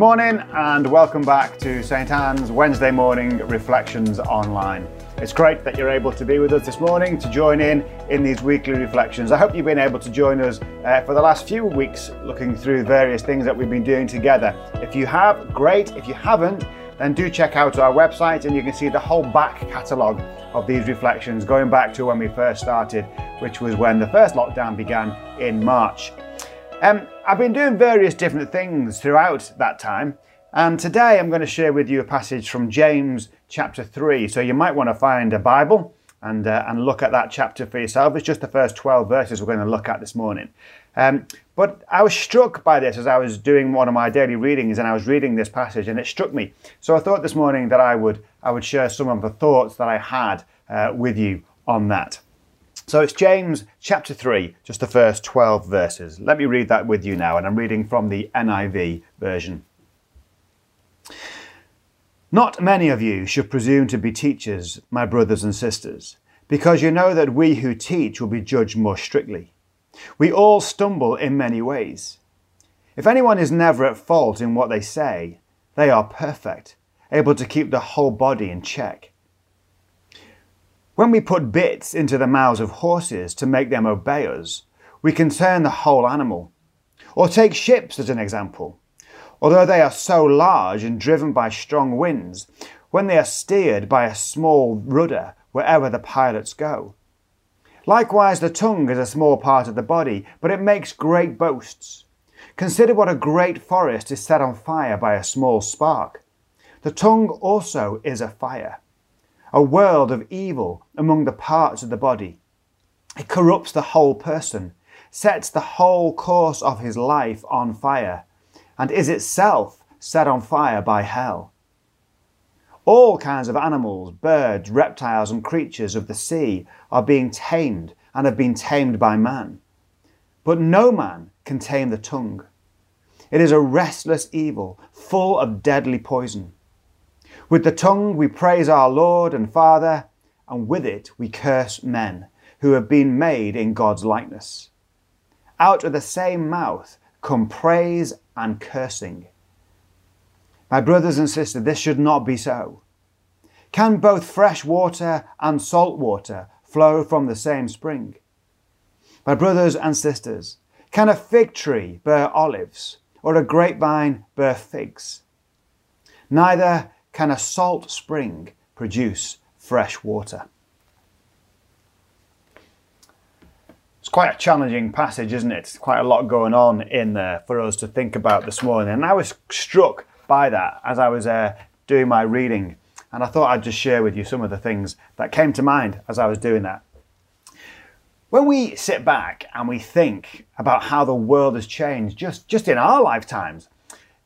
morning and welcome back to St Anne's Wednesday morning reflections online. It's great that you're able to be with us this morning to join in in these weekly reflections. I hope you've been able to join us uh, for the last few weeks looking through various things that we've been doing together. If you have, great. If you haven't, then do check out our website and you can see the whole back catalogue of these reflections going back to when we first started, which was when the first lockdown began in March. Um, I've been doing various different things throughout that time, and today I'm going to share with you a passage from James chapter 3. So you might want to find a Bible and, uh, and look at that chapter for yourself. It's just the first 12 verses we're going to look at this morning. Um, but I was struck by this as I was doing one of my daily readings and I was reading this passage and it struck me. So I thought this morning that I would, I would share some of the thoughts that I had uh, with you on that. So it's James chapter 3, just the first 12 verses. Let me read that with you now, and I'm reading from the NIV version. Not many of you should presume to be teachers, my brothers and sisters, because you know that we who teach will be judged more strictly. We all stumble in many ways. If anyone is never at fault in what they say, they are perfect, able to keep the whole body in check. When we put bits into the mouths of horses to make them obey us, we can turn the whole animal. Or take ships as an example. Although they are so large and driven by strong winds, when they are steered by a small rudder wherever the pilots go. Likewise, the tongue is a small part of the body, but it makes great boasts. Consider what a great forest is set on fire by a small spark. The tongue also is a fire, a world of evil among the parts of the body. It corrupts the whole person, sets the whole course of his life on fire and is itself set on fire by hell. All kinds of animals, birds, reptiles, and creatures of the sea are being tamed and have been tamed by man. But no man can tame the tongue. It is a restless evil, full of deadly poison. With the tongue we praise our Lord and Father, and with it we curse men who have been made in God's likeness. Out of the same mouth come praise and cursing. My brothers and sisters, this should not be so. Can both fresh water and salt water flow from the same spring? My brothers and sisters, can a fig tree bear olives or a grapevine bear figs? Neither can a salt spring produce fresh water. It's quite a challenging passage, isn't it? It's quite a lot going on in there for us to think about this morning. And I was struck by that as I was uh, doing my reading. And I thought I'd just share with you some of the things that came to mind as I was doing that. When we sit back and we think about how the world has changed just, just in our lifetimes,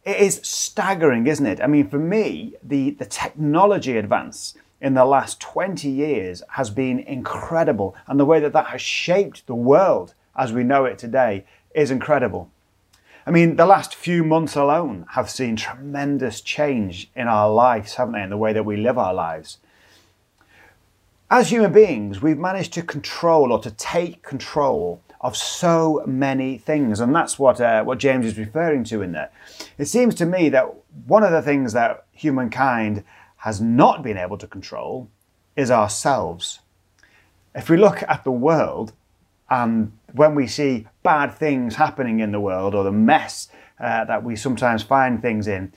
it is staggering, isn't it? I mean, for me, the, the technology advance in the last 20 years has been incredible. And the way that that has shaped the world as we know it today is incredible. I mean, the last few months alone have seen tremendous change in our lives, haven't they, in the way that we live our lives. As human beings, we've managed to control or to take control of so many things, and that's what uh, what James is referring to in there. It seems to me that one of the things that humankind has not been able to control is ourselves. If we look at the world and when we see bad things happening in the world or the mess uh, that we sometimes find things in,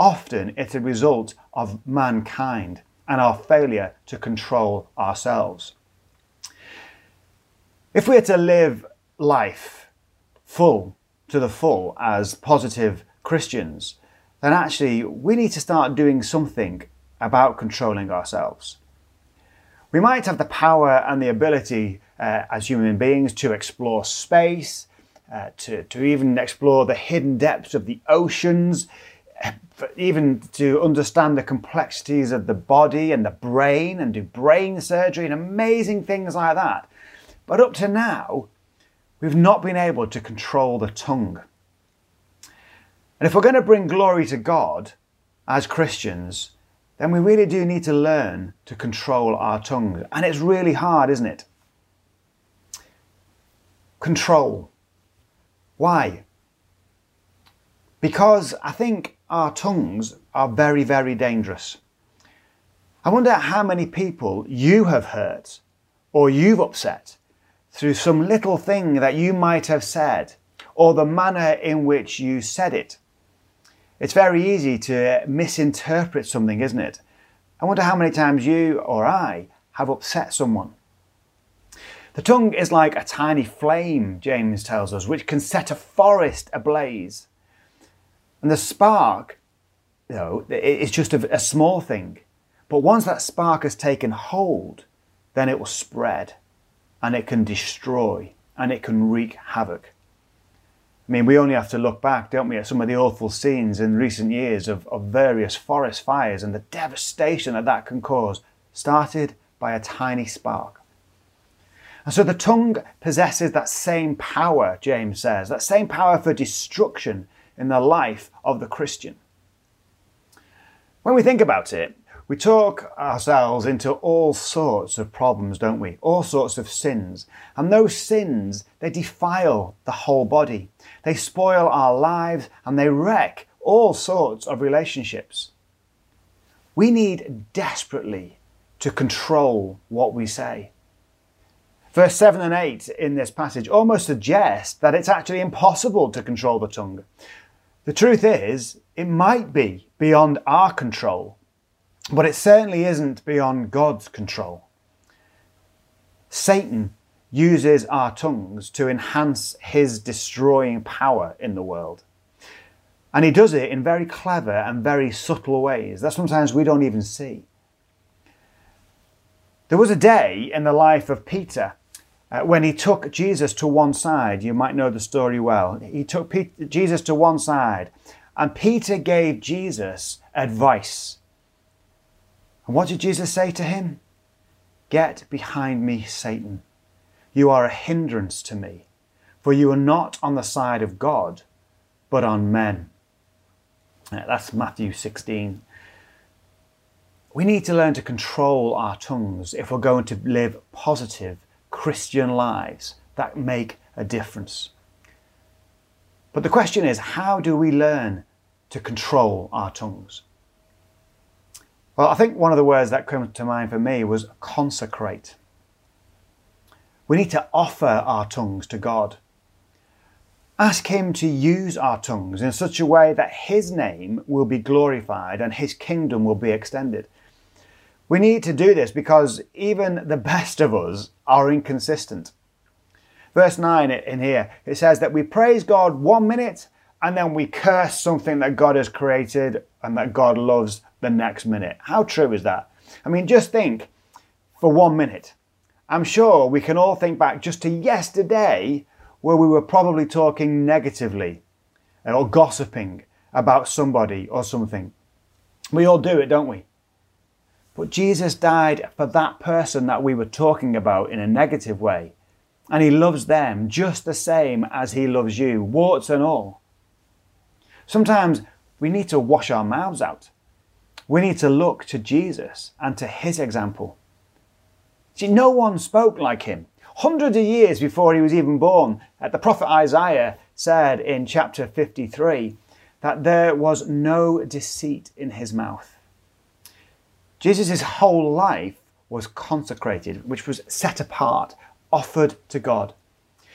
often it's a result of mankind and our failure to control ourselves. If we are to live life full to the full as positive Christians, then actually we need to start doing something about controlling ourselves. We might have the power and the ability uh, as human beings to explore space, uh, to, to even explore the hidden depths of the oceans, uh, even to understand the complexities of the body and the brain and do brain surgery and amazing things like that. But up to now, we've not been able to control the tongue. And if we're going to bring glory to God as Christians, then we really do need to learn to control our tongue. And it's really hard, isn't it? Control. Why? because I think our tongues are very, very dangerous. I wonder how many people you have hurt or you've upset through some little thing that you might have said or the manner in which you said it. It's very easy to misinterpret something, isn't it? I wonder how many times you or I have upset someone. The tongue is like a tiny flame, James tells us, which can set a forest ablaze. And the spark, you know, it's just a, a small thing. But once that spark has taken hold, then it will spread and it can destroy and it can wreak havoc. I mean, we only have to look back, don't we, at some of the awful scenes in recent years of, of various forest fires and the devastation that that can cause, started by a tiny spark. And so the tongue possesses that same power, James says, that same power for destruction in the life of the Christian. When we think about it, we talk ourselves into all sorts of problems, don't we? All sorts of sins. And those sins, they defile the whole body. They spoil our lives and they wreck all sorts of relationships. We need desperately to control what we say. Verse 7 and 8 in this passage almost suggest that it's actually impossible to control the tongue. The truth is, it might be beyond our control, but it certainly isn't beyond God's control. Satan uses our tongues to enhance his destroying power in the world. And he does it in very clever and very subtle ways that sometimes we don't even see. There was a day in the life of Peter uh, when he took Jesus to one side. You might know the story well. He took Jesus to one side, and Peter gave Jesus advice. And what did Jesus say to him? Get behind me, Satan. You are a hindrance to me, for you are not on the side of God, but on men. That's Matthew 16. We need to learn to control our tongues if we're going to live positive Christian lives that make a difference. But the question is how do we learn to control our tongues? Well, I think one of the words that came to mind for me was consecrate. We need to offer our tongues to God. Ask Him to use our tongues in such a way that His name will be glorified and His kingdom will be extended. We need to do this because even the best of us are inconsistent. Verse 9 in here, it says that we praise God one minute and then we curse something that God has created and that God loves the next minute. How true is that? I mean, just think for one minute. I'm sure we can all think back just to yesterday where we were probably talking negatively or gossiping about somebody or something. We all do it, don't we? But Jesus died for that person that we were talking about in a negative way. And he loves them just the same as he loves you, warts and all. Sometimes we need to wash our mouths out. We need to look to Jesus and to his example. See, no one spoke like him. Hundreds of years before he was even born, uh, the prophet Isaiah said in chapter 53 that there was no deceit in his mouth. Jesus' whole life was consecrated, which was set apart, offered to God.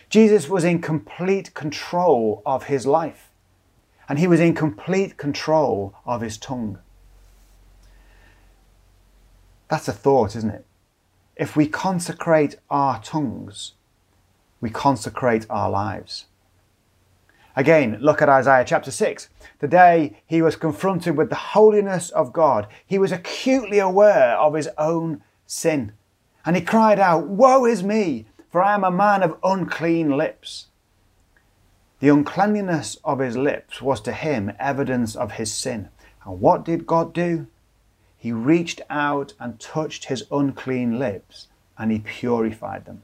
Jesus was in complete control of his life and he was in complete control of his tongue. That's a thought, isn't it? If we consecrate our tongues, we consecrate our lives. Again, look at Isaiah chapter 6. The day he was confronted with the holiness of God, he was acutely aware of his own sin. And he cried out, Woe is me, for I am a man of unclean lips. The uncleanliness of his lips was to him evidence of his sin. And what did God do? He reached out and touched his unclean lips and he purified them.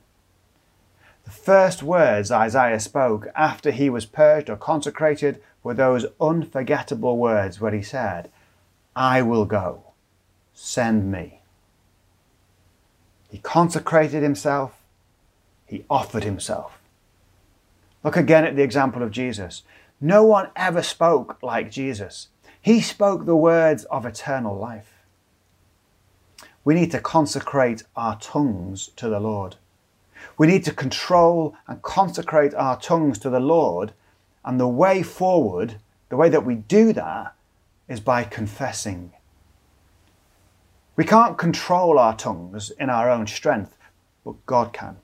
The first words Isaiah spoke after he was purged or consecrated were those unforgettable words where he said, I will go, send me. He consecrated himself, he offered himself. Look again at the example of Jesus. No one ever spoke like Jesus. He spoke the words of eternal life. We need to consecrate our tongues to the Lord. We need to control and consecrate our tongues to the Lord. And the way forward, the way that we do that, is by confessing. We can't control our tongues in our own strength, but God can.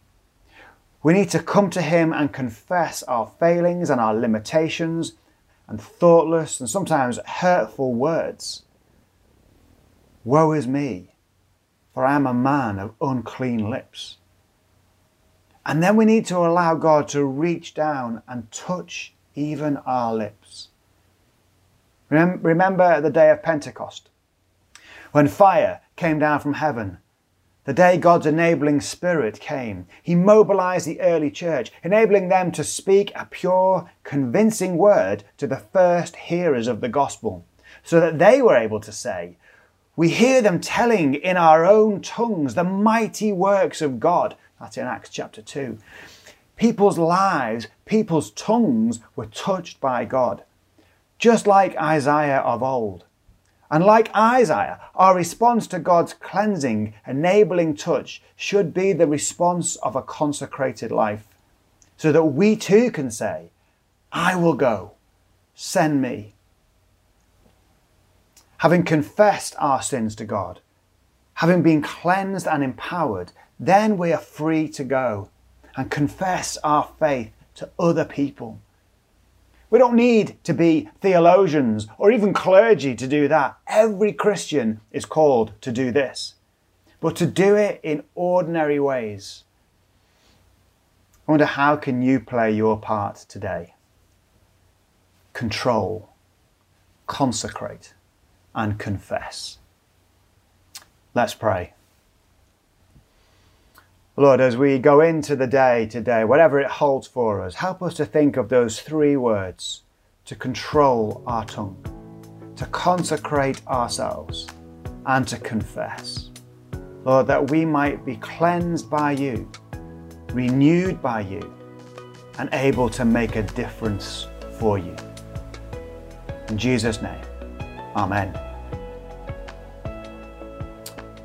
We need to come to Him and confess our failings and our limitations and thoughtless and sometimes hurtful words. Woe is me, for I am a man of unclean lips. And then we need to allow God to reach down and touch even our lips. Remember the day of Pentecost, when fire came down from heaven. The day God's enabling spirit came, He mobilized the early church, enabling them to speak a pure, convincing word to the first hearers of the gospel, so that they were able to say, We hear them telling in our own tongues the mighty works of God. That's in Acts chapter 2. People's lives, people's tongues were touched by God, just like Isaiah of old. And like Isaiah, our response to God's cleansing, enabling touch should be the response of a consecrated life, so that we too can say, I will go, send me. Having confessed our sins to God, having been cleansed and empowered, then we are free to go and confess our faith to other people. We don't need to be theologians or even clergy to do that. Every Christian is called to do this, but to do it in ordinary ways. I wonder how can you play your part today? Control, consecrate, and confess. Let's pray. Lord, as we go into the day today, whatever it holds for us, help us to think of those three words to control our tongue, to consecrate ourselves, and to confess. Lord, that we might be cleansed by you, renewed by you, and able to make a difference for you. In Jesus' name, Amen.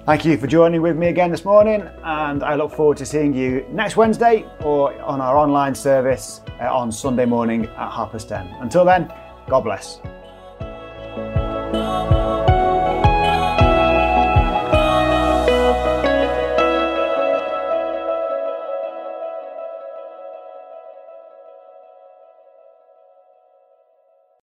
Thank you for joining with me again this morning, and I look forward to seeing you next Wednesday or on our online service uh, on Sunday morning at half past 10. Until then, God bless.